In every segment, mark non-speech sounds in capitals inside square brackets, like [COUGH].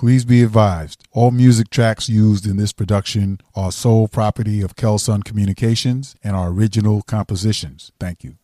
Please be advised all music tracks used in this production are sole property of Kelson Communications and are original compositions. Thank you.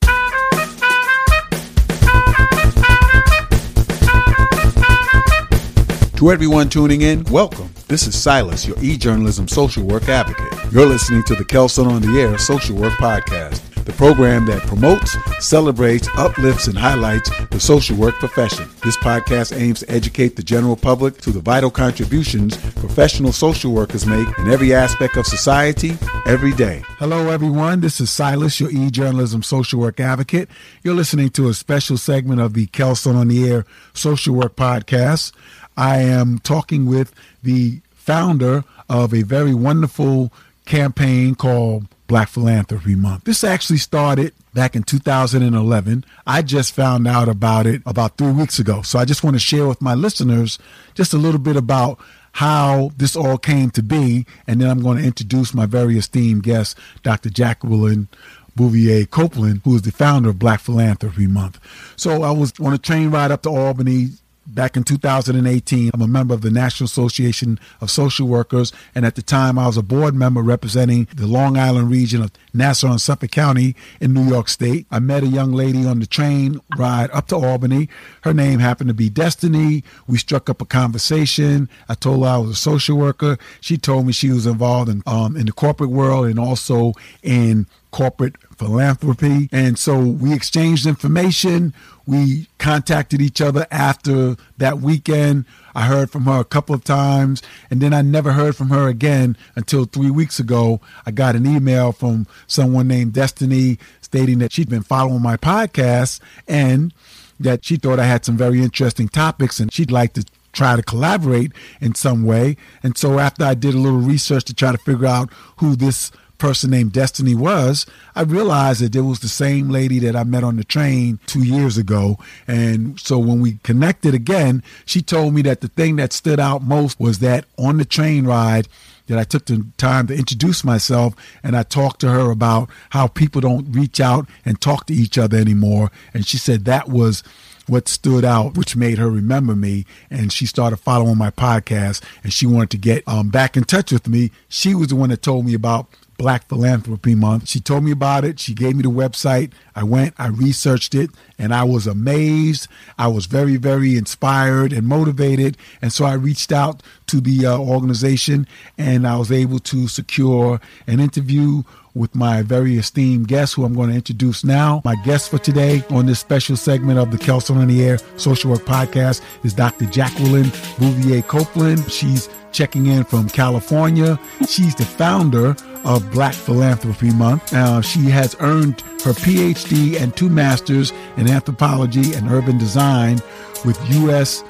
To everyone tuning in, welcome. This is Silas, your e-journalism social work advocate. You're listening to the Kelson on the Air Social Work Podcast the program that promotes, celebrates, uplifts, and highlights the social work profession. This podcast aims to educate the general public to the vital contributions professional social workers make in every aspect of society every day. Hello, everyone. This is Silas, your e journalism social work advocate. You're listening to a special segment of the Kelson on the Air Social Work Podcast. I am talking with the founder of a very wonderful campaign called Black Philanthropy Month. This actually started back in 2011. I just found out about it about three weeks ago. So I just want to share with my listeners just a little bit about how this all came to be. And then I'm going to introduce my very esteemed guest, Dr. Jacqueline Bouvier Copeland, who is the founder of Black Philanthropy Month. So I was on a train ride up to Albany back in 2018. I'm a member of the National Association of Social Workers, and at the time I was a board member representing the Long Island region of Nassau and Suffolk County in New York State. I met a young lady on the train ride up to Albany. Her name happened to be Destiny. We struck up a conversation. I told her I was a social worker. She told me she was involved in um, in the corporate world and also in corporate philanthropy. And so we exchanged information. We contacted each other after that weekend. I heard from her a couple of times, and then I never heard from her again until three weeks ago. I got an email from someone named Destiny stating that she'd been following my podcast and that she thought I had some very interesting topics and she'd like to try to collaborate in some way. And so after I did a little research to try to figure out who this person named Destiny was, I realized that it was the same lady that I met on the train two years ago. And so when we connected again, she told me that the thing that stood out most was that on the train ride, that I took the time to introduce myself and I talked to her about how people don't reach out and talk to each other anymore. And she said that was what stood out, which made her remember me. And she started following my podcast and she wanted to get um, back in touch with me. She was the one that told me about Black Philanthropy Month. She told me about it. She gave me the website. I went, I researched it, and I was amazed. I was very, very inspired and motivated. And so I reached out to the uh, organization and I was able to secure an interview with my very esteemed guest, who I'm going to introduce now. My guest for today on this special segment of the Kelson on the Air Social Work Podcast is Dr. Jacqueline Bouvier Copeland. She's checking in from California. She's the founder of Black Philanthropy Month. Uh, she has earned her PhD and two masters in anthropology and urban design with U.S.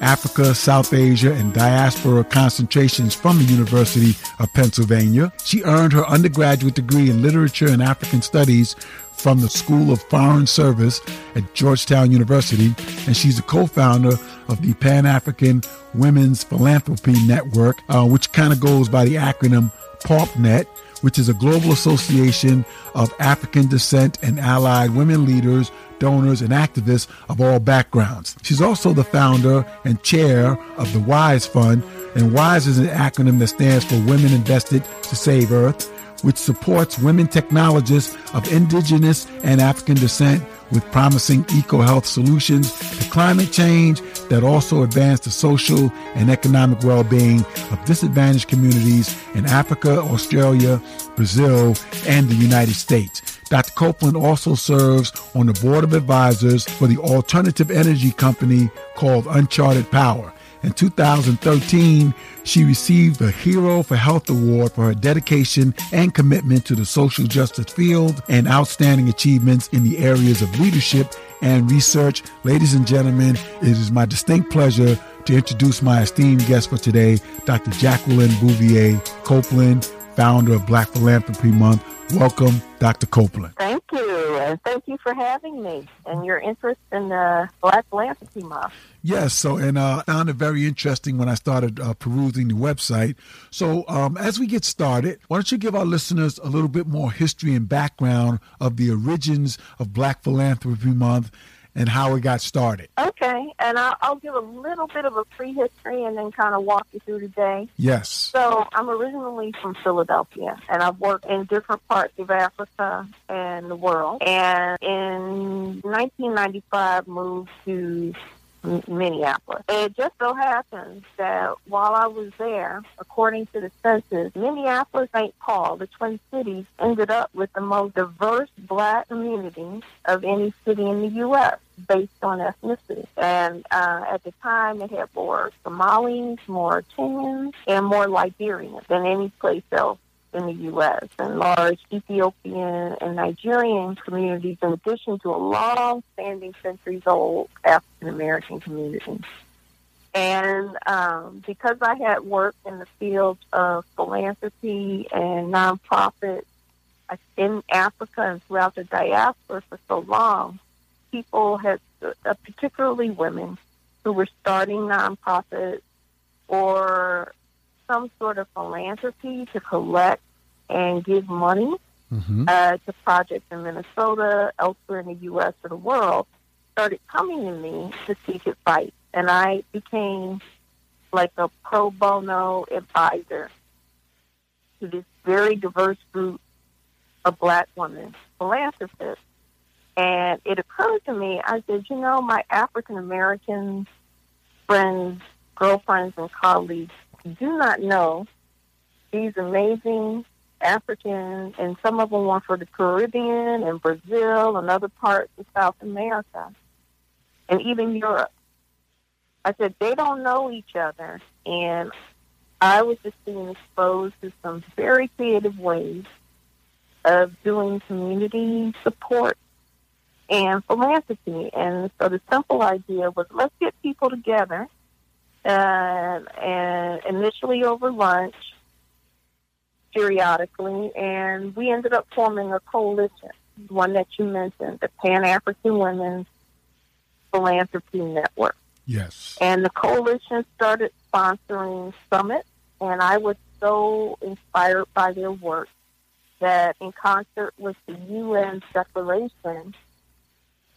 Africa, South Asia, and diaspora concentrations from the University of Pennsylvania. She earned her undergraduate degree in literature and African studies from the School of Foreign Service at Georgetown University, and she's a co-founder of the Pan African Women's Philanthropy Network, uh, which kind of goes by the acronym PAWPNet, which is a global association of African descent and allied women leaders, donors, and activists of all backgrounds. She's also the founder and chair of the WISE Fund, and WISE is an acronym that stands for Women Invested to Save Earth which supports women technologists of indigenous and African descent with promising eco-health solutions to climate change that also advance the social and economic well-being of disadvantaged communities in Africa, Australia, Brazil, and the United States. Dr. Copeland also serves on the board of advisors for the alternative energy company called Uncharted Power. In 2013, she received the Hero for Health Award for her dedication and commitment to the social justice field and outstanding achievements in the areas of leadership and research. Ladies and gentlemen, it is my distinct pleasure to introduce my esteemed guest for today, Dr. Jacqueline Bouvier Copeland, founder of Black Philanthropy Month. Welcome, Dr. Copeland. Thank And thank you for having me and your interest in the Black Philanthropy Month. Yes, so and uh, I found it very interesting when I started uh, perusing the website. So, um, as we get started, why don't you give our listeners a little bit more history and background of the origins of Black Philanthropy Month and how it got started. Okay, and I'll, I'll give a little bit of a prehistory and then kind of walk you through today. Yes. So I'm originally from Philadelphia, and I've worked in different parts of Africa and the world. And in 1995, moved to Minneapolis. It just so happens that while I was there, according to the census, Minneapolis, St. Paul, the Twin Cities, ended up with the most diverse black community of any city in the U.S. based on ethnicity. And uh, at the time, it had more Somalis, more Kenyans, and more Liberians than any place else in the U.S. and large Ethiopian and Nigerian communities, in addition to a long-standing, centuries-old African American community. And um, because I had worked in the field of philanthropy and nonprofit in Africa and throughout the diaspora for so long, people had, uh, particularly women, who were starting nonprofits or some sort of philanthropy to collect and give money mm-hmm. uh, to projects in Minnesota, elsewhere in the U.S. or the world, started coming to me to seek advice. And I became like a pro bono advisor to this very diverse group of black women philanthropists. And it occurred to me, I said, you know, my African American friends, girlfriends, and colleagues do not know these amazing African, and some of them were for the Caribbean and Brazil and other parts of South America, and even Europe. I said they don't know each other, and I was just being exposed to some very creative ways of doing community support and philanthropy. And so the simple idea was let's get people together, uh, and initially over lunch periodically, and we ended up forming a coalition, one that you mentioned, the Pan African Women's Philanthropy Network. Yes. And the coalition started sponsoring summits, and I was so inspired by their work that, in concert with the UN Declaration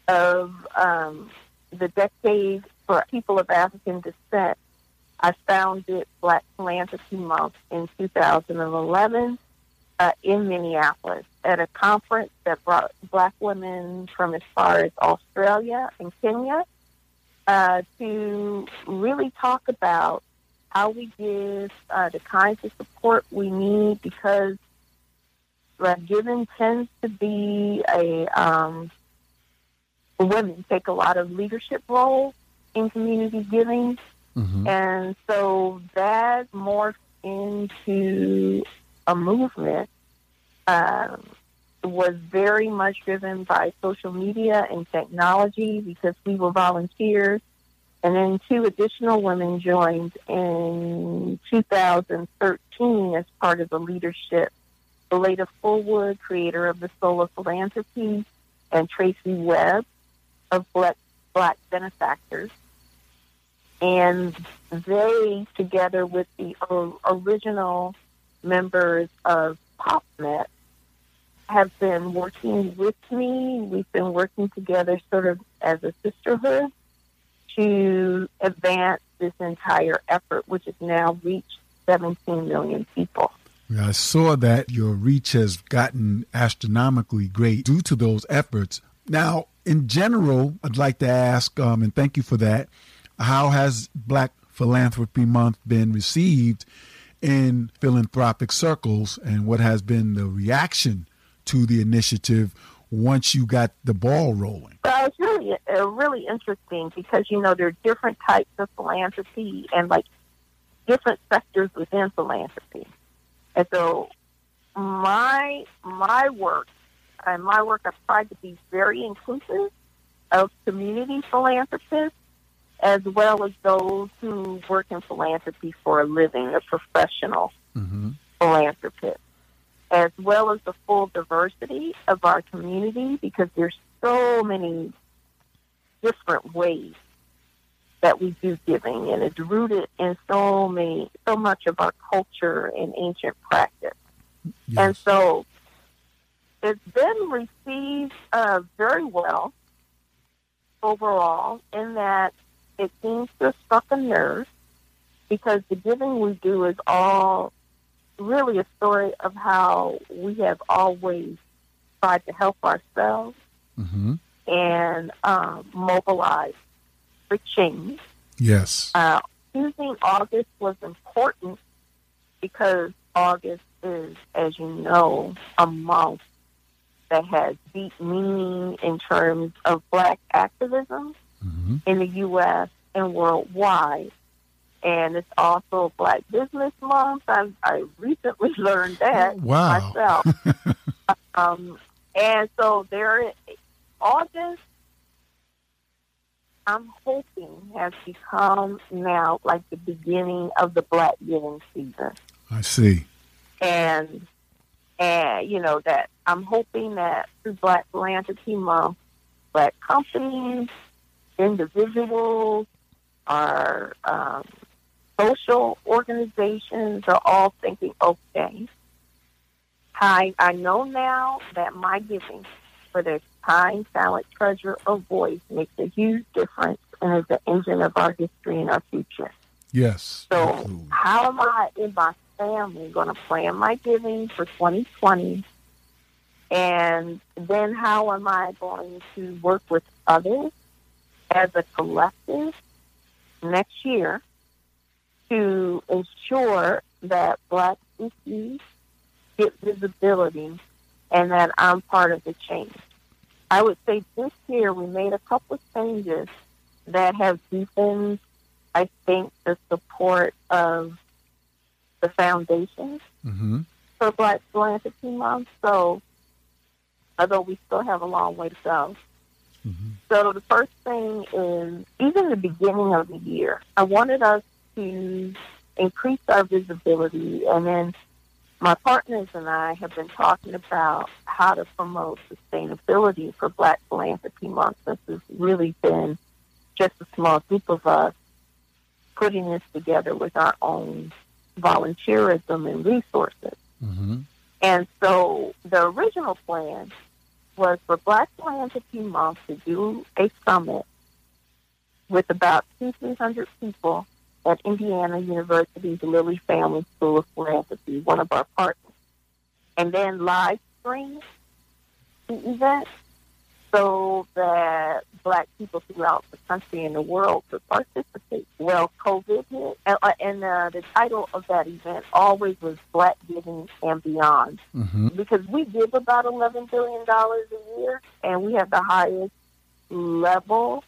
of um, the Decade for People of African Descent, I founded Black Philanthropy Month in 2011 uh, in Minneapolis at a conference that brought black women from as far as Australia and Kenya uh, to really talk about how we give uh, the kinds of support we need because uh, giving tends to be a um, women take a lot of leadership roles in community giving Mm-hmm. And so that morphed into a movement um, was very much driven by social media and technology because we were volunteers. And then two additional women joined in 2013 as part of the leadership. Valaida Fulwood, creator of the Soul of Philanthropy, and Tracy Webb of Black, Black Benefactors and they, together with the um, original members of PAWPNet, have been working with me. We've been working together sort of as a sisterhood to advance this entire effort, which has now reached 17 million people. I saw that your reach has gotten astronomically great due to those efforts. Now, in general, I'd like to ask, um, and thank you for that how has Black Philanthropy Month been received in philanthropic circles, and what has been the reaction to the initiative once you got the ball rolling? Well, it's really uh, really interesting because you know there are different types of philanthropy and like different sectors within philanthropy, and so my my work and my work I've tried to be very inclusive of community philanthropists as well as those who work in philanthropy for a living, a professional mm-hmm. philanthropist, as well as the full diversity of our community because there's so many different ways that we do giving and it's rooted in so many so much of our culture and ancient practice. Yes. And so it's been received uh, very well overall in that it seems to have struck a nerve because the giving we do is all really a story of how we have always tried to help ourselves Mm-hmm. and um, mobilize for change. Yes. Uh, choosing August was important because August is, as you know, a month that has deep meaning in terms of black activism Mm-hmm. in the U.S. and worldwide. And it's also Black Business Month. I, I recently [LAUGHS] learned that Wow. myself. [LAUGHS] um, and so there, August, I'm hoping has become now like the beginning of the Black giving season, I see. and and you know that I'm hoping that through Black Philanthropy Month, Black companies, individuals, our um, social organizations are all thinking, okay, I, I know now that my giving for their time, talent, treasure, or voice makes a huge difference and is the engine of our history and our future. Yes. So, Absolutely. how am I in my family going to plan my giving for 2020? And then, how am I going to work with others as a collective next year to ensure that Black issues get visibility and that I'm part of the change? I would say this year we made a couple of changes that have deepened I think the support of the foundation Mm-hmm. for Black Philanthropy Month. So, although we still have a long way to go. Mm-hmm. So, the first thing is even the beginning of the year, I wanted us to increase our visibility. And then my partners and I have been talking about how to promote sustainability for Black Philanthropy Month. This has really been just a small group of us putting this together with our own volunteerism and resources. Mm-hmm. And so the original plan was for Black Philanthropy Month to do a summit with about two, three hundred people at Indiana University's Lilly Family School of Philanthropy, one of our partners, and then live stream the event so that Black people throughout the country and the world could participate. Well, COVID hit, and, uh, and uh, the title of that event always was Black Giving and Beyond Mm-hmm. because we give about eleven billion dollars a year, and we have the highest level.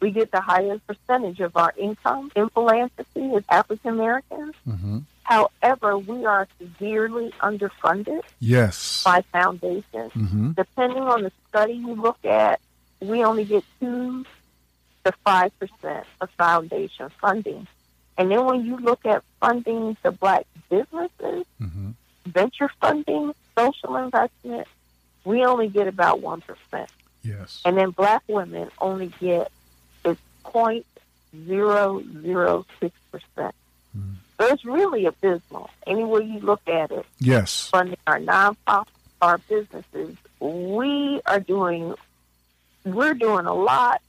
We get the highest percentage of our income in philanthropy as African Americans. Mm-hmm. However, we are severely underfunded Yes. by foundations. Mm-hmm. Depending on the study you look at, we only get two to five percent of foundation funding. And then when you look at funding to black businesses, Mm-hmm. venture funding, social investment, we only get about 1%. Yes. And then black women only get is 0.006%. Mm. So it's really abysmal. Anywhere you look at it, Yes. funding our nonprofits, our businesses, we are doing, we're doing a lot,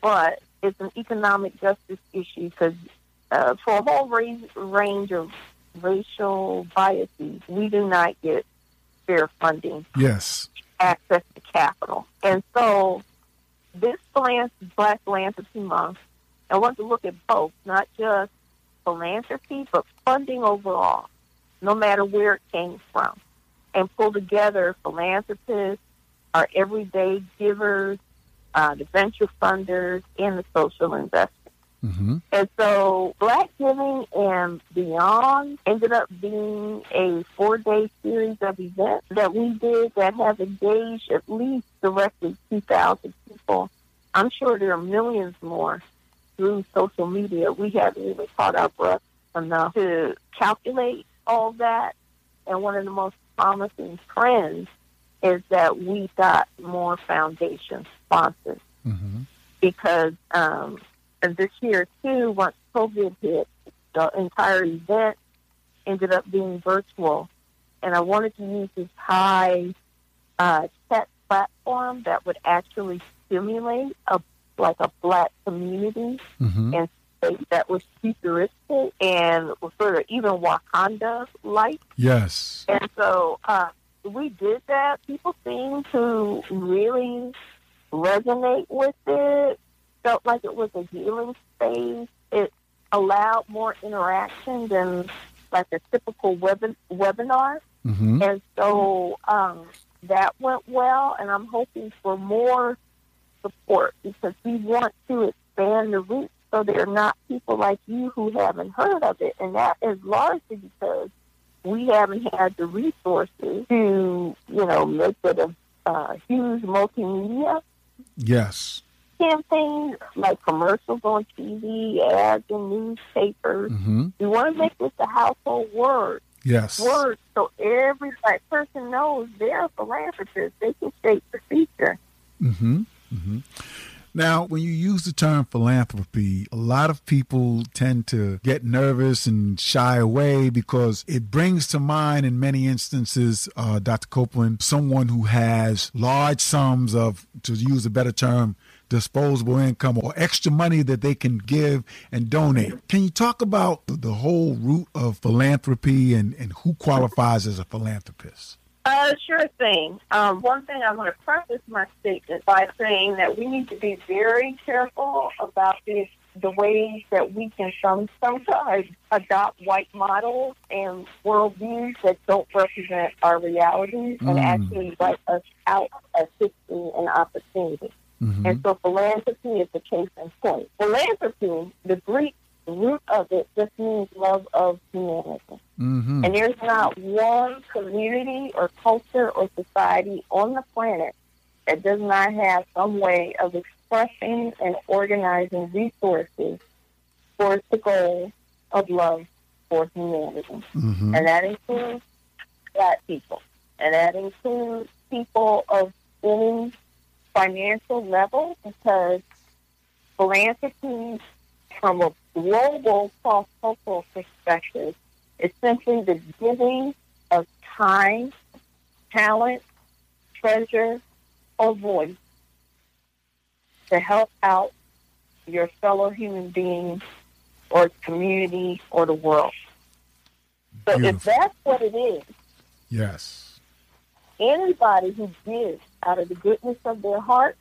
but it's an economic justice issue because uh, for a whole range, range of racial biases, we do not get fair funding, Yes. access to capital. And so this Black Philanthropy Month, I want to look at both, not just philanthropy, but funding overall, no matter where it came from, and pull together philanthropists, our everyday givers, uh, the venture funders, and the social investors. Mm-hmm. And so Black Giving and Beyond ended up being a four day series of events that we did that have engaged at least directly 2,000 people. I'm sure there are millions more through social media. We haven't even caught our breath enough to calculate all that. And one of the most promising trends is that we got more foundation sponsors Mm-hmm. because um, and this year too, once COVID hit, the entire event ended up being virtual, and I wanted to use this high uh, tech platform that would actually stimulate a like a black community Mm-hmm. and state that was futuristic and was sort of even Wakanda like. Yes. And so uh, we did that. People seemed to really resonate with it. Felt like it was a healing space. It allowed more interaction than like a typical web- webinar. Mm-hmm. And so um, that went well, and I'm hoping for more support because we want to expand the reach so there are not people like you who haven't heard of it. And that is largely because we haven't had the resources to, you know, make it a uh, huge multimedia Yes. campaign, like commercials on TV, ads in newspapers. Mm-hmm. We want to make this a household word Yes. Word so every black person knows they're a philanthropist. They can shape the future. Mm-hmm. Mm-hmm. Now, when you use the term philanthropy, a lot of people tend to get nervous and shy away because it brings to mind, in many instances, uh, Dr. Copeland, someone who has large sums of, to use a better term, disposable income or extra money that they can give and donate. Can you talk about the whole root of philanthropy and, and who qualifies as a philanthropist? Uh, sure thing. Um, one thing I want to preface my statement by saying that we need to be very careful about this, the ways that we can some, sometimes adopt white models and worldviews that don't represent our realities and Mm. actually write us out as history and opportunity. Mm-hmm. And so philanthropy is the case in point. Philanthropy, the Greek root of it just means love of humanity. Mm-hmm. And there's not one community or culture or society on the planet that does not have some way of expressing and organizing resources towards the goal of love for humanity. Mm-hmm. And that includes black people. And that includes people of any financial level because philanthropy from a global cross-cultural perspective is simply the giving of time, talent, treasure, or voice to help out your fellow human beings or community or the world. So if that's what it is, Yes. anybody who gives out of the goodness of their heart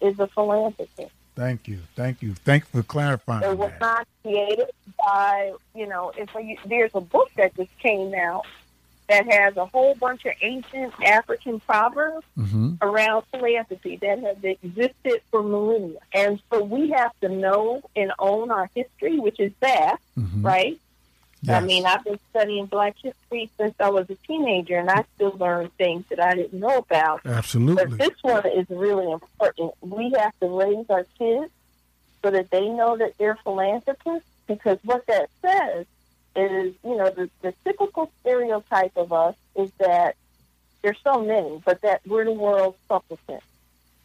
is a philanthropist. Thank you. Thank you. Thank you for clarifying It was that. not created by, you know, if you, there's a book that just came out that has a whole bunch of ancient African proverbs Mm-hmm. around philanthropy that have existed for millennia. And so we have to know and own our history, which is that, Mm-hmm. right? I mean, I've been studying Black history since I was a teenager, and I still learn things that I didn't know about. But Absolutely. this one is really important. We have to raise our kids so that they know that they're philanthropists, because what that says is, you know, the, the typical stereotype of us is that there's so many, but that we're the world's supplicant.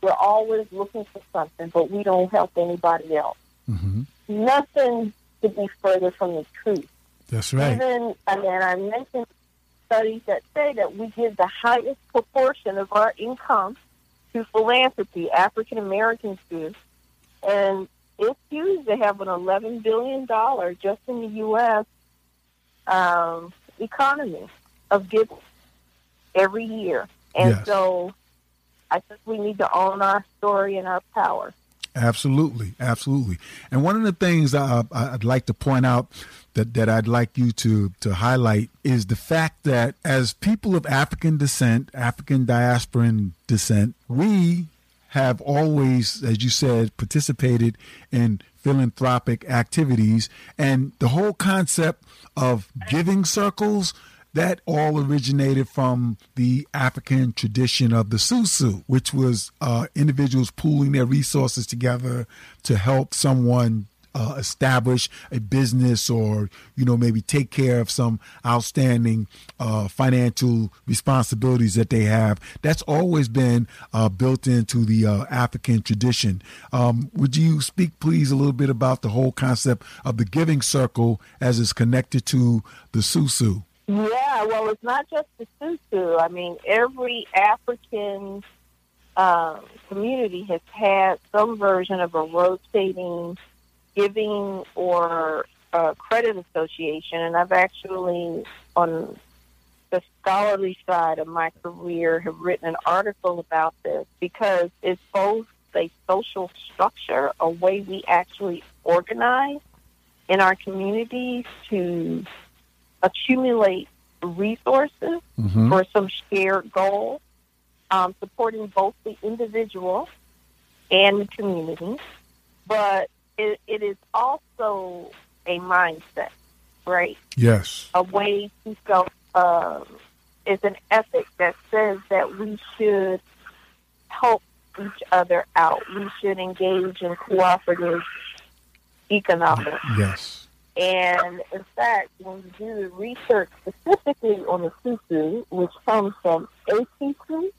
We're always looking for something, but we don't help anybody else. Mm-hmm. Nothing could be further from the truth. That's right. Even, and then I mentioned studies that say that we give the highest proportion of our income to philanthropy, African Americans do. And it's huge to have an $11 billion just in the U.S. Um, economy of giving every year. And Yes. so I think we need to own our story and our power. Absolutely, absolutely. And one of the things I, I'd like to point out that, that I'd like you to to highlight is the fact that as people of African descent, African diasporan descent, we have always, as you said, participated in philanthropic activities, and the whole concept of giving circles that all originated from the African tradition of the susu, which was uh, individuals pooling their resources together to help someone uh, establish a business or, you know, maybe take care of some outstanding uh, financial responsibilities that they have. That's always been uh, built into the uh, African tradition. Um, would you speak, please, a little bit about the whole concept of the giving circle as it's connected to the susu? Yeah, well, it's not just the Susu. I mean, every African uh, community has had some version of a rotating giving or uh, credit association, and I've actually on the scholarly side of my career have written an article about this because it's both a social structure, a way we actually organize in our communities to accumulate resources mm-hmm. for some shared goal, um, supporting both the individual and the community. But it, it is also a mindset, right? Yes. A way to self, um, is an ethic that says that we should help each other out. We should engage in cooperative economics. Yes. And in fact, when you do the research specifically on the susu, which comes from esusu,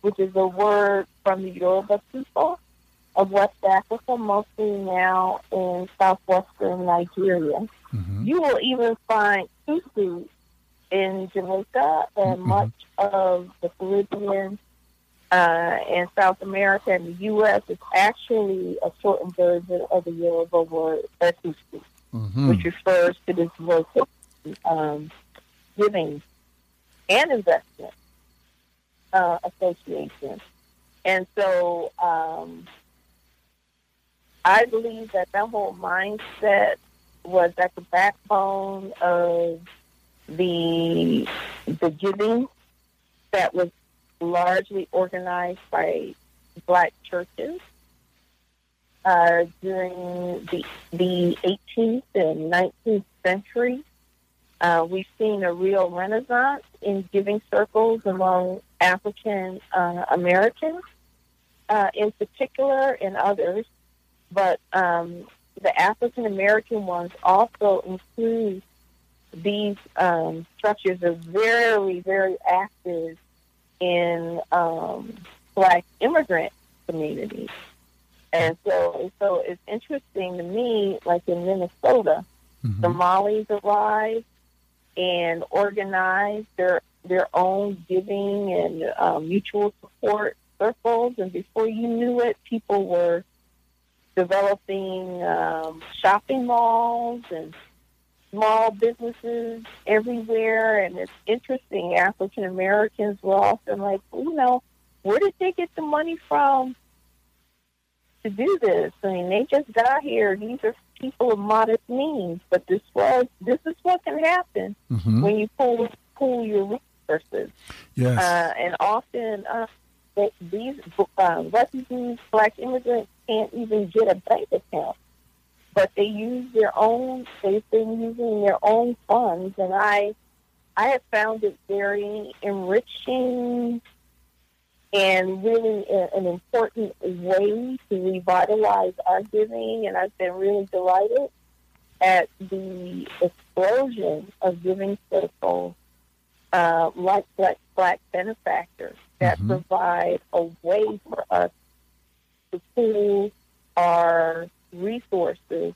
which is a word from the Yoruba people of West Africa, mostly now in southwestern Nigeria, mm-hmm. you will even find susu in Jamaica and mm-hmm. much of the Caribbean uh, in South America and the U.S. is actually a shortened version of the Yoruba word esusu, mm-hmm. which refers to this vertical um, giving and investment uh, association. And so um, I believe that that whole mindset was at the backbone of the the giving that was largely organized by black churches uh, during the, the 18th and 19th century. Uh, we've seen a real renaissance in giving circles among African uh, Americans uh, in particular and others, but um, the African American ones also include these um, structures are very, very active in um, black immigrant communities. And so, so it's interesting to me, like in Minnesota, mm-hmm. Somalis arrived and organized their their own giving and um, mutual support circles, and before you knew it, people were developing um, shopping malls and small businesses everywhere, and it's interesting. African Americans were often like, you know, where did they get the money from to do this? I mean, they just got here. These are people of modest means, but this was this is what can happen mm-hmm. when you pull pull your resources. Yes, uh, and often uh, these uh, refugees, black immigrants, can't even get a bank account but they use their own. They've been using their own funds, and I, I have found it very enriching and really an important way to revitalize our giving. And I've been really delighted at the explosion of giving circles uh, like Black, Black benefactors that mm-hmm. provide a way for us to pool our resources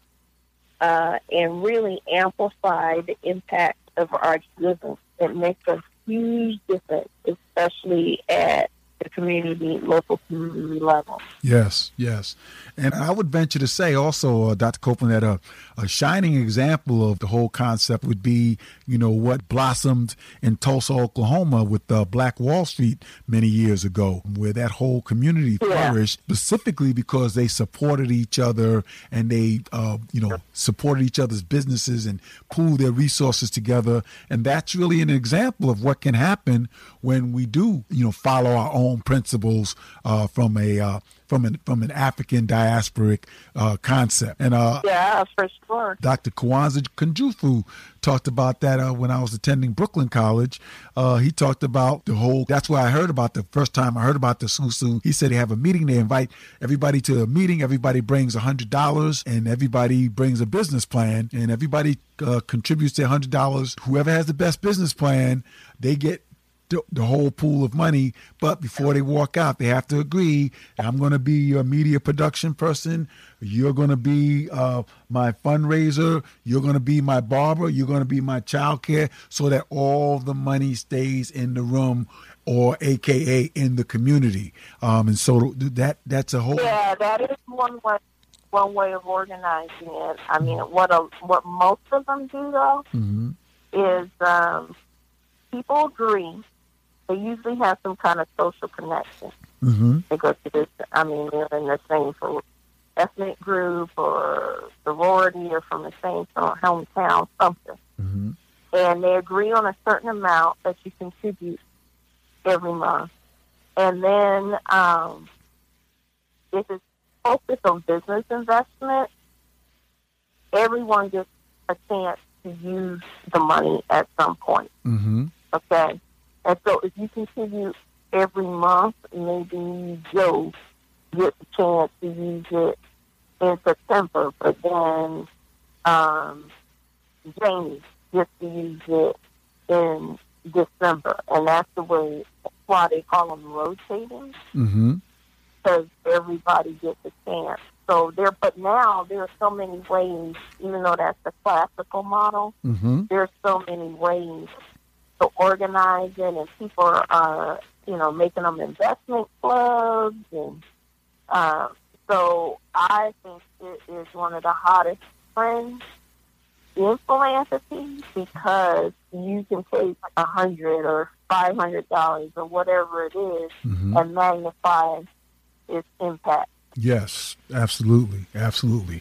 uh, and really amplify the impact of our giving. It makes a huge difference, especially at the community, local community level. Yes, yes. And I would venture to say also, uh, Dr. Copeland, that a, a shining example of the whole concept would be, you know, what blossomed in Tulsa, Oklahoma with uh, Black Wall Street many years ago, where that whole community yeah. flourished specifically because they supported each other and they, uh, you know, supported each other's businesses and pooled their resources together. And that's really an example of what can happen when we do, you know, follow our own principles uh, from a uh, from an from an African diasporic uh, concept. And uh, yeah, for sure. Dr. Jawanza Kunjufu talked about that uh, when I was attending Brooklyn College. Uh, he talked about the whole. That's where I heard about the first time I heard about the susu. He said they have a meeting. They invite everybody to a meeting. Everybody brings a hundred dollars, and everybody brings a business plan, and everybody uh, contributes their hundred dollars. Whoever has the best business plan, they get the, the, whole pool of money. But before they walk out, they have to agree. I'm going to be your media production person. You're going to be uh, my fundraiser. You're going to be my barber. You're going to be my child care so that all the money stays in the room or AKA in the community. Um, and so that that's a whole. Yeah, that is one way one way of organizing it. I mean, what a, what most of them do though Mm-hmm. is um, people agree. They usually have some kind of social connection. Mm-hmm. They go to this. I mean, they're in the same for ethnic group or sorority or from the same hometown, something. Mm-hmm. and they agree on a certain amount that you contribute every month. And then um, if it's focused on business investment, everyone gets a chance to use the money at some point. Mm-hmm. Okay? And so if you continue every month, maybe Joe gets a chance to use it in September, but then um, Jamie gets to use it in December. And that's the way, why they call them rotating, Mm-hmm. because everybody gets a chance. So there, but now there are so many ways, even though that's the classical model, Mm-hmm. there's so many ways to organize it, and people are, you know, making them investment clubs, and uh, so I think it is one of the hottest trends in philanthropy because you can take a hundred or five hundred dollars or whatever it is Mm-hmm. and magnify its impact. Yes, absolutely, absolutely.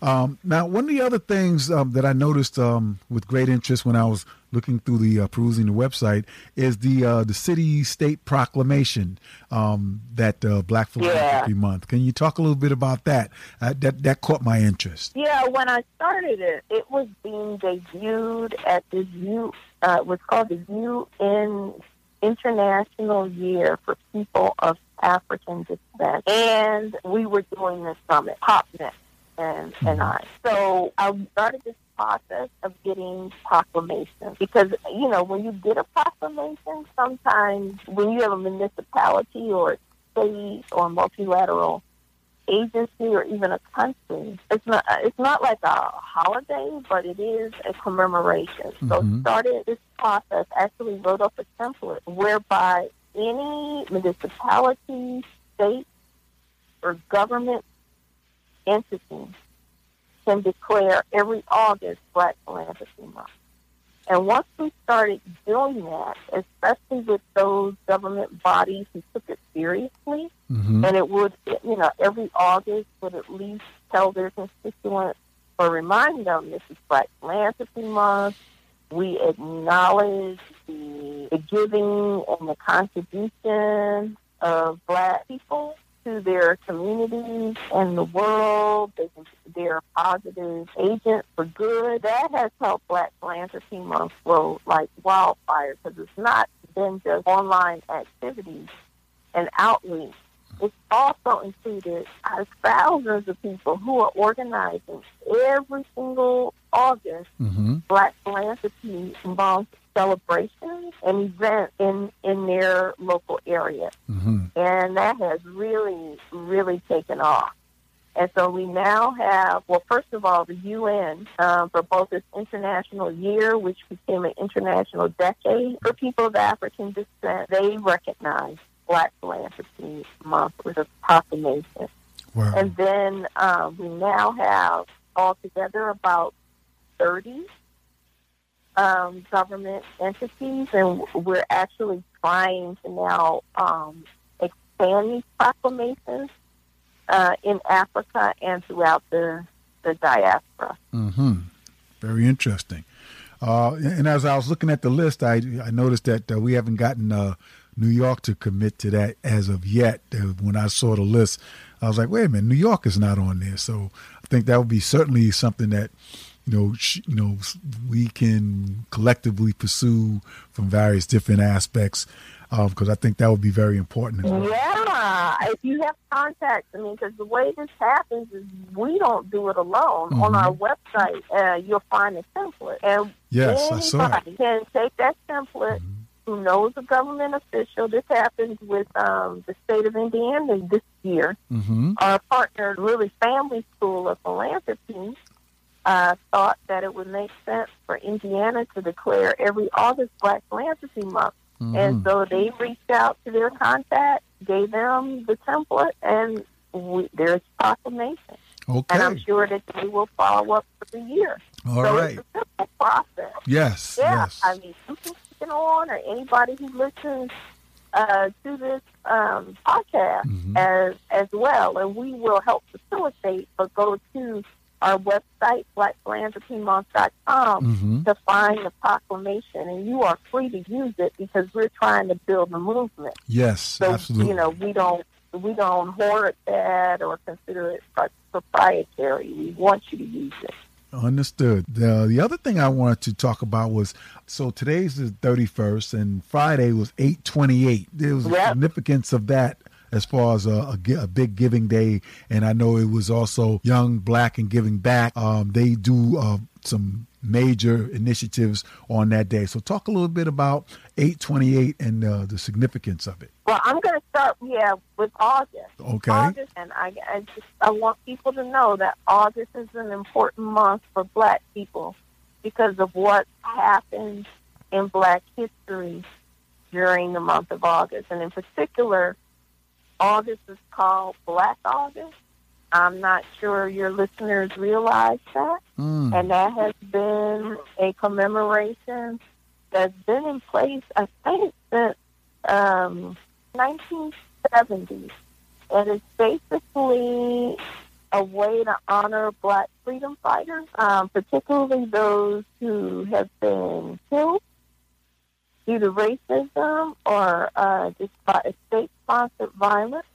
Um, now, one of the other things um, that I noticed um, with great interest when I was looking through the uh, perusing the website is the uh, the city state proclamation um, that uh, Black Philanthropy Month. Can you talk a little bit about that? Uh, that that caught my interest. Yeah, when I started it, it was being debuted at the U. Uh, it was called the UN International Year for People of African Descent, and we were doing this summit, PAWPNet and and I. So I started this process of getting proclamations because you know when you get a proclamation, sometimes when you have a municipality or state or multilateral agency or even a country. It's not it's not like a holiday, but it is a commemoration. So Mhm. started this process, actually wrote up a template whereby any municipality, state, or government entity can declare every August Black Philanthropy Month. And once we started doing that, especially with those government bodies who took it seriously, Mm-hmm. and it would, you know, every August would at least tell their constituents or remind them this is Black Philanthropy Month. We acknowledge the, the giving and the contribution of Black people to their communities and the world. They can, they're a positive agent for good. That has helped Black Philanthropy Month grow like wildfire because it's not been just online activities and outreach. It's also included uh, thousands of people who are organizing every single August Mm-hmm. Black Philanthropy Month celebrations and events in, in their local area. Mm-hmm. And that has really, really taken off. And so we now have, well, first of all, the UN um, for both this international year, which became an international decade for people of African descent, they recognize Black Philanthropy Month with a proclamation. Wow. And then um, we now have altogether about 30 um, government entities, and we're actually trying to now um, expand these proclamations uh, in Africa and throughout the, the diaspora. Mm-hmm. Very interesting. Uh, and as I was looking at the list, I I noticed that uh, we haven't gotten uh, New York to commit to that as of yet. Uh, when I saw the list, I was like, wait a minute, New York is not on there. So I think that would be certainly something that you know sh- you know we can collectively pursue from various different aspects because I think that would be very important. Well. Yeah, if you have contacts, I mean, because the way this happens is we don't do it alone. On Mhm. our website, uh, you'll find a template, and Yes, I anybody can take that template. Mhm. Who knows a government official? This happens with um, the state of Indiana this year. Mm-hmm. Our partner, Lilly Family School of Philanthropy, uh, thought that it would make sense for Indiana to declare every August Black Philanthropy Month. Mm-hmm. And so they reached out to their contact, gave them the template, and we, there's proclamation. Okay. And I'm sure that they will follow up for the year. All so right. It's a simple process. Yes. Yeah. Yes. I mean, you can listen on, or anybody who listens uh, to this um, podcast Mhm. as as well, and we will help facilitate. But go to our website, blackphilanthropymonth.com, Mm-hmm. to find the proclamation, and you are free to use it because we're trying to build a movement. Yes. So absolutely. you know, we don't we don't hoard that or consider it proprietary. We want you to use it. Understood. The the other thing I wanted to talk about was so today's the thirty first and Friday was eight twenty eight. There was a Yep. significance of that as far as a, a, a big giving day, and I know it was also Young Black and Giving Back. Um, they do uh, some major initiatives on that day. So talk a little bit about eight twenty eight and uh, the significance of it. Well, I'm going to start, yeah, with August. Okay. August, and I, I just I want people to know that August is an important month for Black people because of what happened in Black history during the month of August, and in particular, August is called Black August. I'm not sure your listeners realize that, Mm. and that has been a commemoration that's been in place, I think, since um, 1970s, and it's basically a way to honor Black freedom fighters, um, particularly those who have been killed due to racism or uh, just state-sponsored violence.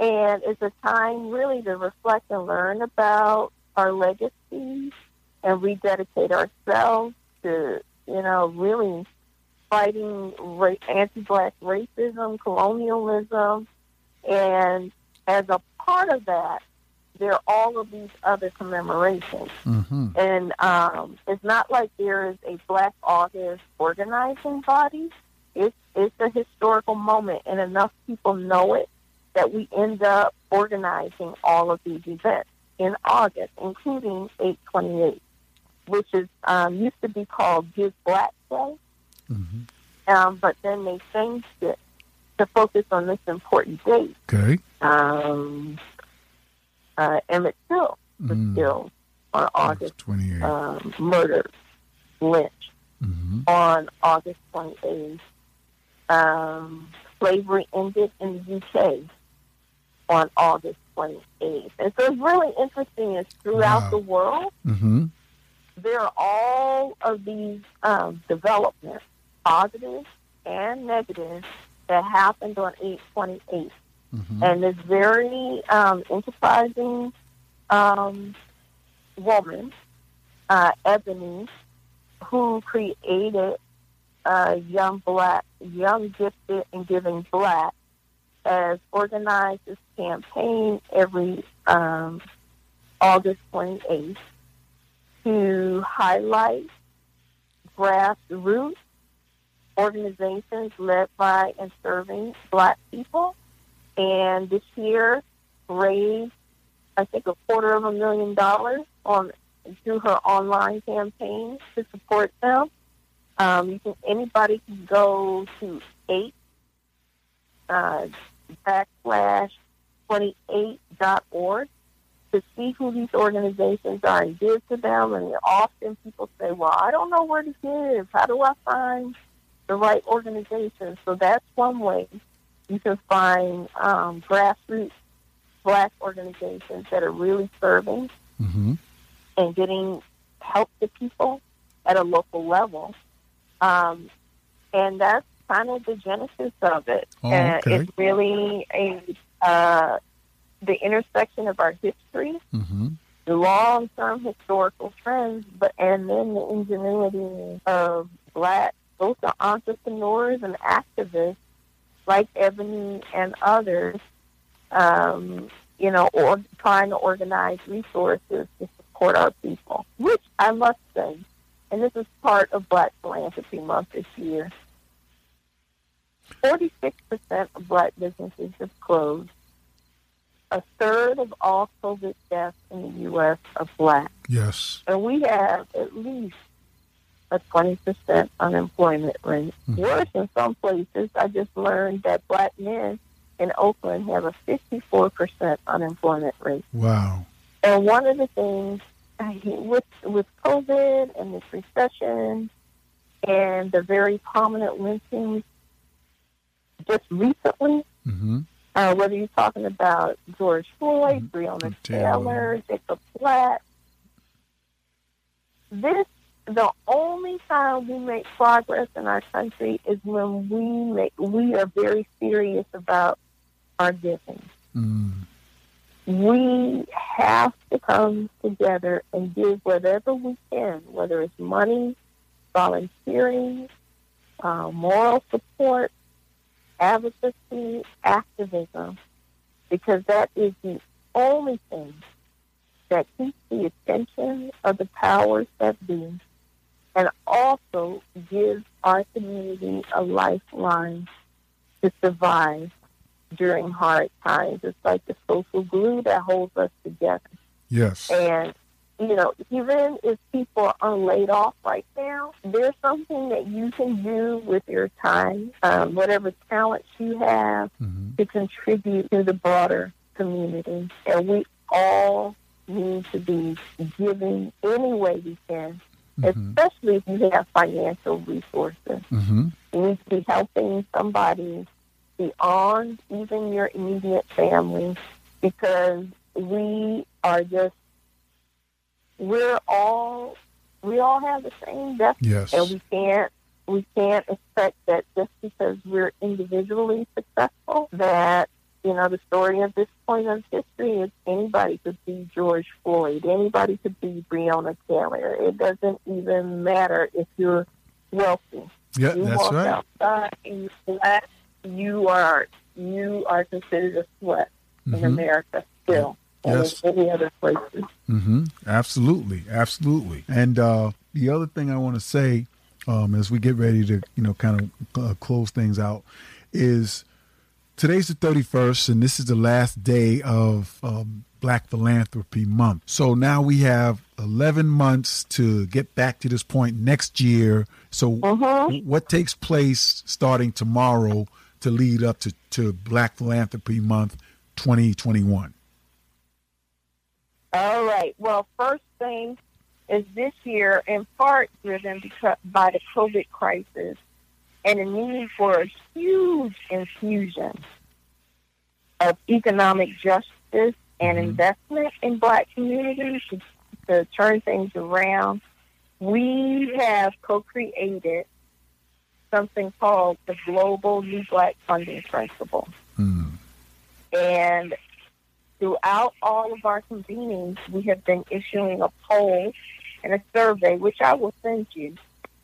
And it's a time really to reflect and learn about our legacies and rededicate ourselves to, you know, really fighting ra- anti-black racism, colonialism, and as a part of that, there are all of these other commemorations. Mm-hmm. And um, it's not like there is a Black August organizing body. It's it's a historical moment, and enough people know it that we end up organizing all of these events in August, including 828, which is um, used to be called Give Black Day, Mm-hmm. um, but then they changed it to focus on this important date. Okay. Um, uh, Emmett Till was Mm. killed on August 28th. um, murdered, lynched mm-hmm. on August 28th. Um, slavery ended in the UK on August 28th. And so it's really interesting is throughout Wow. the world, Mm-hmm. there are all of these um, developments, positive and negative, that happened on 828 Mm-hmm. and this very um, enterprising um, woman, uh, Ebony, who created uh, Young Black, Young Gifted and Giving Black, has organized this campaign every um, August 28th to highlight grassroots organizations led by and serving Black people and this year raised, I think, a quarter of a million dollars on through her online campaign to support them. Um, you can anybody can go to eight uh, backslash twenty eight dot org to see who these organizations are and give to them. And often people say, "Well, I don't know where to give. How do I find the right organization?" So that's one way you can find um, grassroots black organizations that are really serving Mm-hmm. and getting help to people at a local level. Um, and that's kind of the genesis of it. Oh, and it's really a uh, the intersection of our history, Mm-hmm. the long-term historical trends, but and then the ingenuity of black both the entrepreneurs and activists like Ebony and others, um, you know, or trying to organize resources to support our people, which I must say, and this is part of Black Philanthropy Month this year. 46% of black businesses have closed. A third of all COVID deaths in the U.S. are black. Yes. And we have at least a 20% unemployment rate. Mhm. Worse in some places, I just learned that black men in Oakland have a 54% unemployment rate. Wow. And one of the things with with COVID and this recession and the very prominent lynchings just recently, Mm-hmm. uh, whether you're talking about George Floyd, Breonna Taylor. Jacob Blake, this the only time we make progress in our country is when we make we are very serious about our giving. Mm. We have to come together and give whatever we can, whether it's money, volunteering, uh, moral support, advocacy, activism, because that is the only thing that keeps the attention of the powers that be and also gives our community a lifeline to survive during hard times. It's like the social glue that holds us together. Yes. And, you know, even if people are laid off right now, there's something that you can do with your time, um, whatever talents you have, Mm-hmm. to contribute to the broader community. And we all need to be giving any way we can, Mm-hmm. especially if you have financial resources. Mm-hmm. You need to be helping somebody beyond even your immediate family because we are just we're all we all have the same destiny Yes. and we can't we can't expect that just because we're individually successful that you know the story of this point of history is anybody could be George Floyd, anybody could be Breonna Taylor. It doesn't even matter if you're wealthy. Yeah, you that's walk right. outside and you sweat, you are you are considered a sweat in Mhm. America still. And Yes. in any other places. Mm-hmm. Absolutely, absolutely. And uh, the other thing I want to say, um, as we get ready to, you know, kind of uh, close things out, is today's the thirty first, and this is the last day of um, Black Philanthropy Month. So now we have eleven months to get back to this point next year. So, Mhm. what takes place starting tomorrow to lead up to, to Black Philanthropy Month, twenty twenty one? All right. Well, first thing is this year, in part driven because by the COVID crisis and the need for a huge infusion of economic justice and Mhm. investment in black communities to, to turn things around. We have co-created something called the Global New Black Funding Principle. Mm. And throughout all of our convenings, we have been issuing a poll and a survey, which I will send you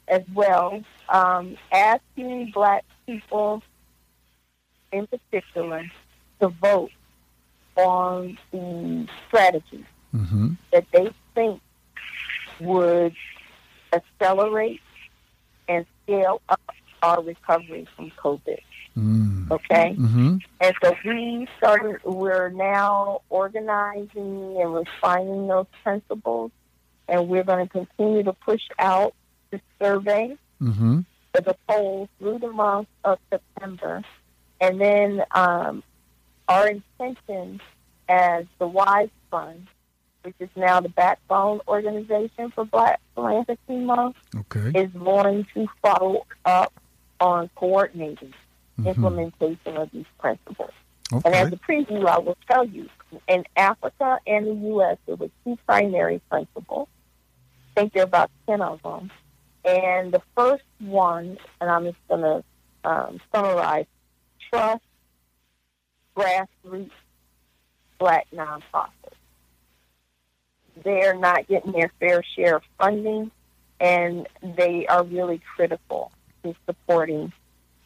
as well, um, asking black people in particular to vote on the strategy Mm-hmm. that they think would accelerate and scale up our recovery from COVID. Mm. Okay? Mm-hmm. And so we started, we're now organizing and refining those principles, and we're going to continue to push out the survey Mm-hmm. for the poll through the month of September. And then um, our intention as the WISE Fund, which is now the backbone organization for Black Philanthropy Month, Okay. is going to follow up on coordinating Mhm. implementation of these principles. And as a preview, I will tell you, in Africa and the U.S., there were two primary principles. I think there are about 10 of them. And the first one, and I'm just going to um, summarize, trust grassroots black nonprofits. They're not getting their fair share of funding, and they are really critical to supporting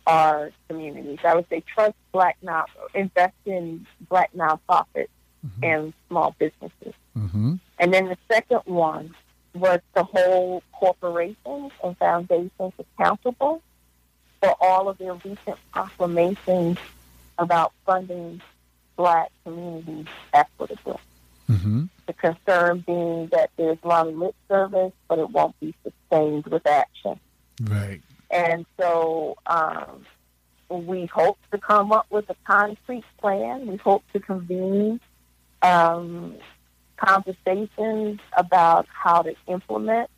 our communities. I would say trust black non invest in black nonprofits Mhm. and small businesses. Mm-hmm. And then the second one was to hold corporations and foundations accountable for all of their recent proclamations about funding black communities equitably. Mm-hmm. The concern being that there's a lot of lip service, but it won't be sustained with action. Right. And so um, we hope to come up with a concrete plan. We hope to convene um, conversations about how to implement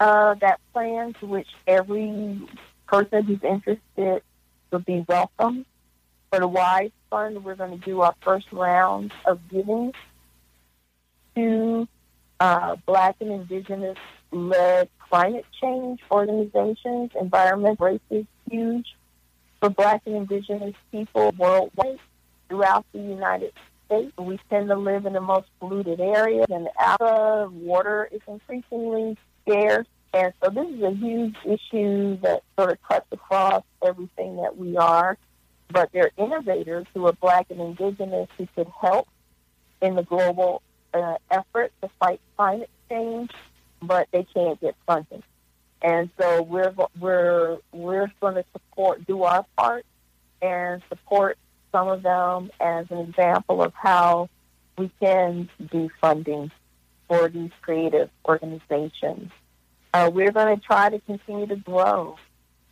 uh, that plan to which every person who's interested would be welcome. For the WISE Fund, we're going to do our first round of giving to uh, Black and Indigenous led climate change organizations. Environment race is huge for Black and Indigenous people worldwide throughout the United States. We tend to live in the most polluted areas, and Africa, water is increasingly scarce. And so this is a huge issue that sort of cuts across everything that we are. But there are innovators who are Black and Indigenous who could help in the global uh, effort to fight climate change, but they can't get funding. And so we're we're we're going to support, do our part, and support some of them as an example of how we can do funding for these creative organizations. Uh, we're going to try to continue to grow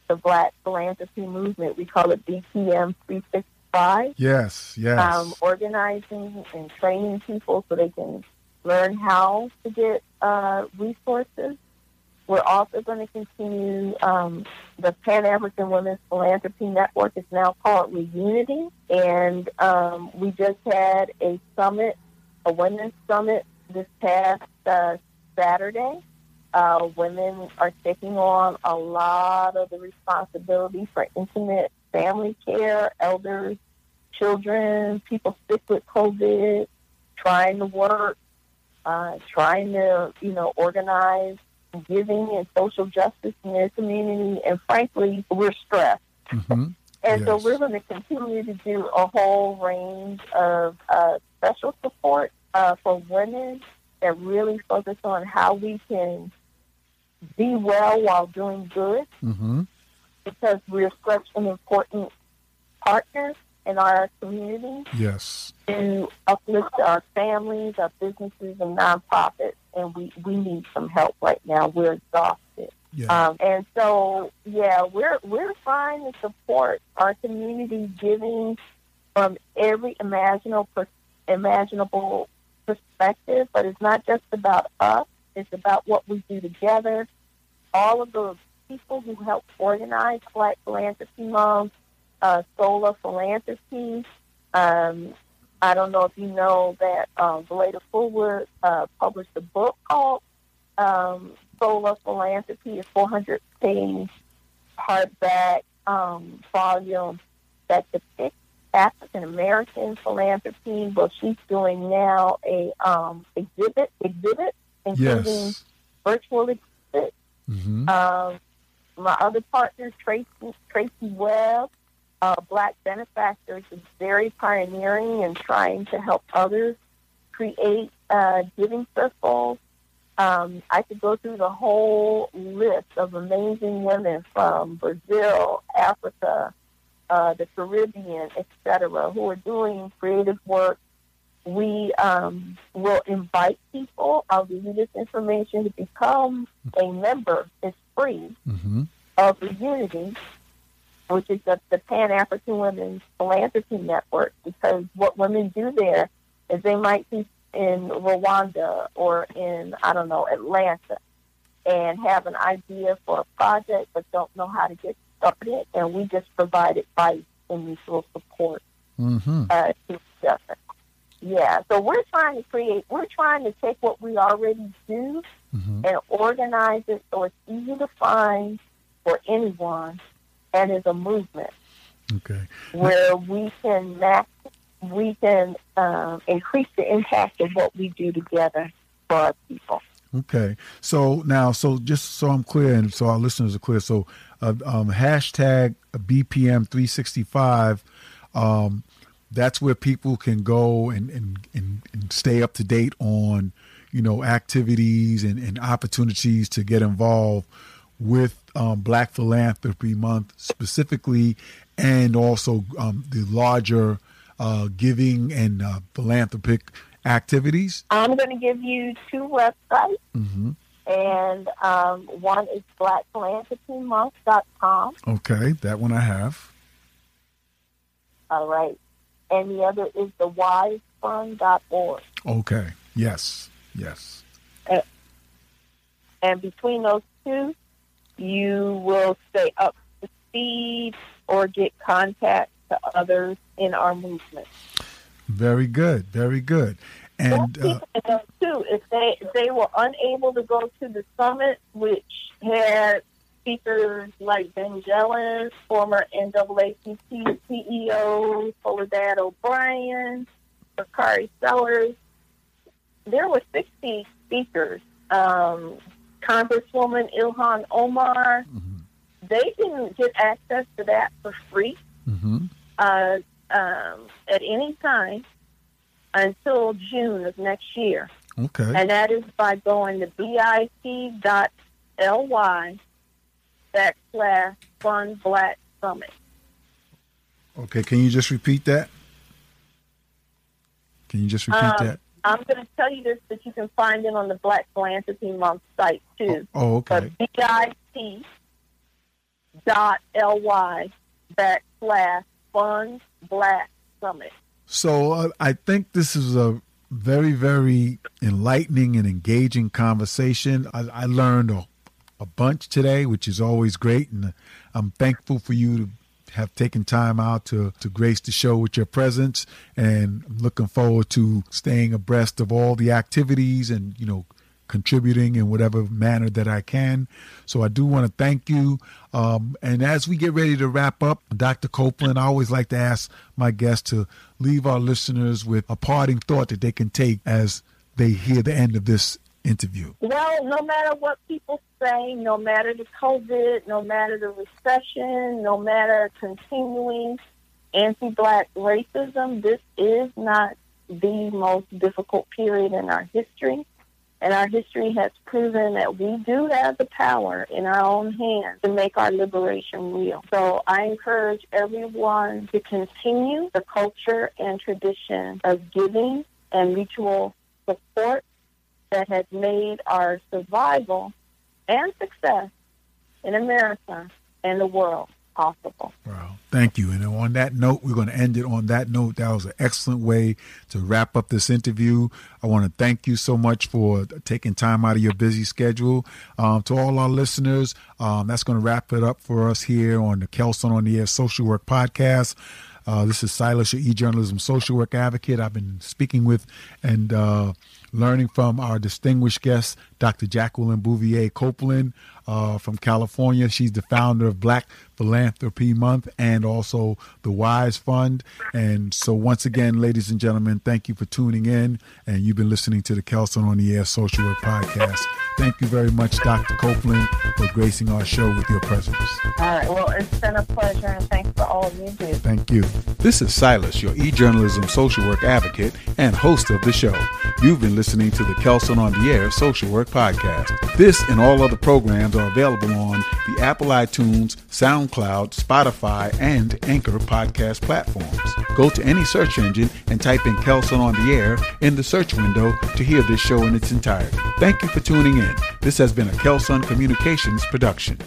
the Black Philanthropy Movement. We call it BPM 365. Yes, yes. Um, organizing and training people so they can learn how to get uh, resources. We're also going to continue um, the Pan African Women's Philanthropy Network is now called Reunity, and um, we just had a summit, a women's summit this past uh, Saturday. Uh, women are taking on a lot of the responsibility for intimate family care, elders, children, people sick with COVID, trying to work uh, trying to, you know, organize giving and social justice in their community. And frankly, we're stressed. Mm-hmm. [LAUGHS] And yes. so we're going to continue to do a whole range of uh, special support uh, for women that really focus on how we can be well while doing good mm-hmm. because we're such an important partner in our community. Yes. To uplift our families, our businesses, and nonprofits, and we, we need some help right now. We're exhausted. Yeah. Um, and so, yeah, we're we're trying to support our community giving from every imaginable imaginable perspective. But it's not just about us; it's about what we do together. All of the people who help organize Black Philanthropy Month uh, Soul of Philanthropy. Um, I don't know if you know that um, Valaida Fulwood uh, published a book called um, Soul of Philanthropy, a 400 page hardback um, volume that depicts African American philanthropy. Well, she's doing now a um, exhibit, exhibit, including yes. virtual exhibit. Mm-hmm. Um, my other partner, Tracey Tracey Webb, uh, Black Benefactors is very pioneering and trying to help others create uh, giving circles. Um, I could go through the whole list of amazing women from Brazil, Africa, uh, the Caribbean, etc., who are doing creative work. We um, will invite people. I'll give you this information to become a member. It's free mm-hmm. of Reunity which is the, the Pan African Women's Philanthropy Network, because what women do there is they might be in Rwanda or in, I don't know, Atlanta and have an idea for a project but don't know how to get started, and we just provide advice and mutual support mm-hmm. uh, to each other. Yeah, so we're trying to create, we're trying to take what we already do mm-hmm. and organize it so it's easy to find for anyone and is a movement. Okay. Where we can max, we can um, increase the impact of what we do together for our people. Okay. So now, so just so I'm clear, and so our listeners are clear, so uh, um, hashtag BPM 365. Um, that's where people can go and, and, and, and, stay up to date on, you know, activities and, and opportunities to get involved with um, Black Philanthropy Month specifically, and also um, the larger uh, giving and uh, philanthropic activities? I'm going to give you two websites. Mm-hmm. And um, one is blackphilanthropymonth.com. Okay, that one I have. All right. And the other is the wisefund.org. Okay, yes, yes. And, and between those two, you will stay up to speed or get contact to others in our movement. Very good, very good. And uh, too, if they if they were unable to go to the summit, which had speakers like Ben Jealous, former NAACP CEO, Soledad O'Brien, Bakari Sellers, there were 60 speakers. Um, Congresswoman Ilhan Omar, mm-hmm. they didn't get access to that for free mm-hmm. uh, um, at any time until June of next year. Okay. And that is by going to bit.ly backslash Fund Black Summit. Okay, can you just repeat that? Can you just repeat um, that? I'm going to tell you this, but you can find it on the Black Philanthropy Month site too. Oh, oh okay. But bit.ly backslash Fund Black Summit. So uh, I think this is a very, very enlightening and engaging conversation. I, I learned a, a, bunch today, which is always great, and I'm thankful for you to have taken time out to, to grace the show with your presence and I'm looking forward to staying abreast of all the activities and you know contributing in whatever manner that I can. So I do want to thank you. Um, and as we get ready to wrap up, Dr. Copeland, I always like to ask my guests to leave our listeners with a parting thought that they can take as they hear the end of this interview. Well, no matter what people say, no matter the COVID, no matter the recession, no matter continuing anti black racism, this is not the most difficult period in our history. And our history has proven that we do have the power in our own hands to make our liberation real. So I encourage everyone to continue the culture and tradition of giving and mutual support that has made our survival and success in America and the world possible. Wow. Thank you. And on that note, we're going to end it on that note. That was an excellent way to wrap up this interview. I want to thank you so much for taking time out of your busy schedule. Um, to all our listeners, um, that's going to wrap it up for us here on the Kelson on the Air Social Work Podcast. Uh, this is Silas, your e-journalism social work advocate. I've been speaking with and uh, learning from our distinguished guest, Dr. Jacqueline Bouvier Copeland uh, from California. She's the founder of Black Philanthropy Month and also the Wise Fund. And so, once again, ladies and gentlemen, thank you for tuning in. And you've been listening to the Kelson on the Air Social Work Podcast. Thank you very much, Dr. Copeland, for gracing our show with your presence. All right. Well, it's been a pleasure, and thanks for all you do. Thank you. This is Silas, your e journalism social work advocate and host of the show. You've been listening to the Kelson on the Air Social Work Podcast. This and all other are available on the Apple iTunes, SoundCloud, Spotify, and Anchor podcast platforms. Go to any search engine and type in Kelson on the Air in the search window to hear this show in its entirety. Thank you for tuning in. This has been a Kelson Communications production.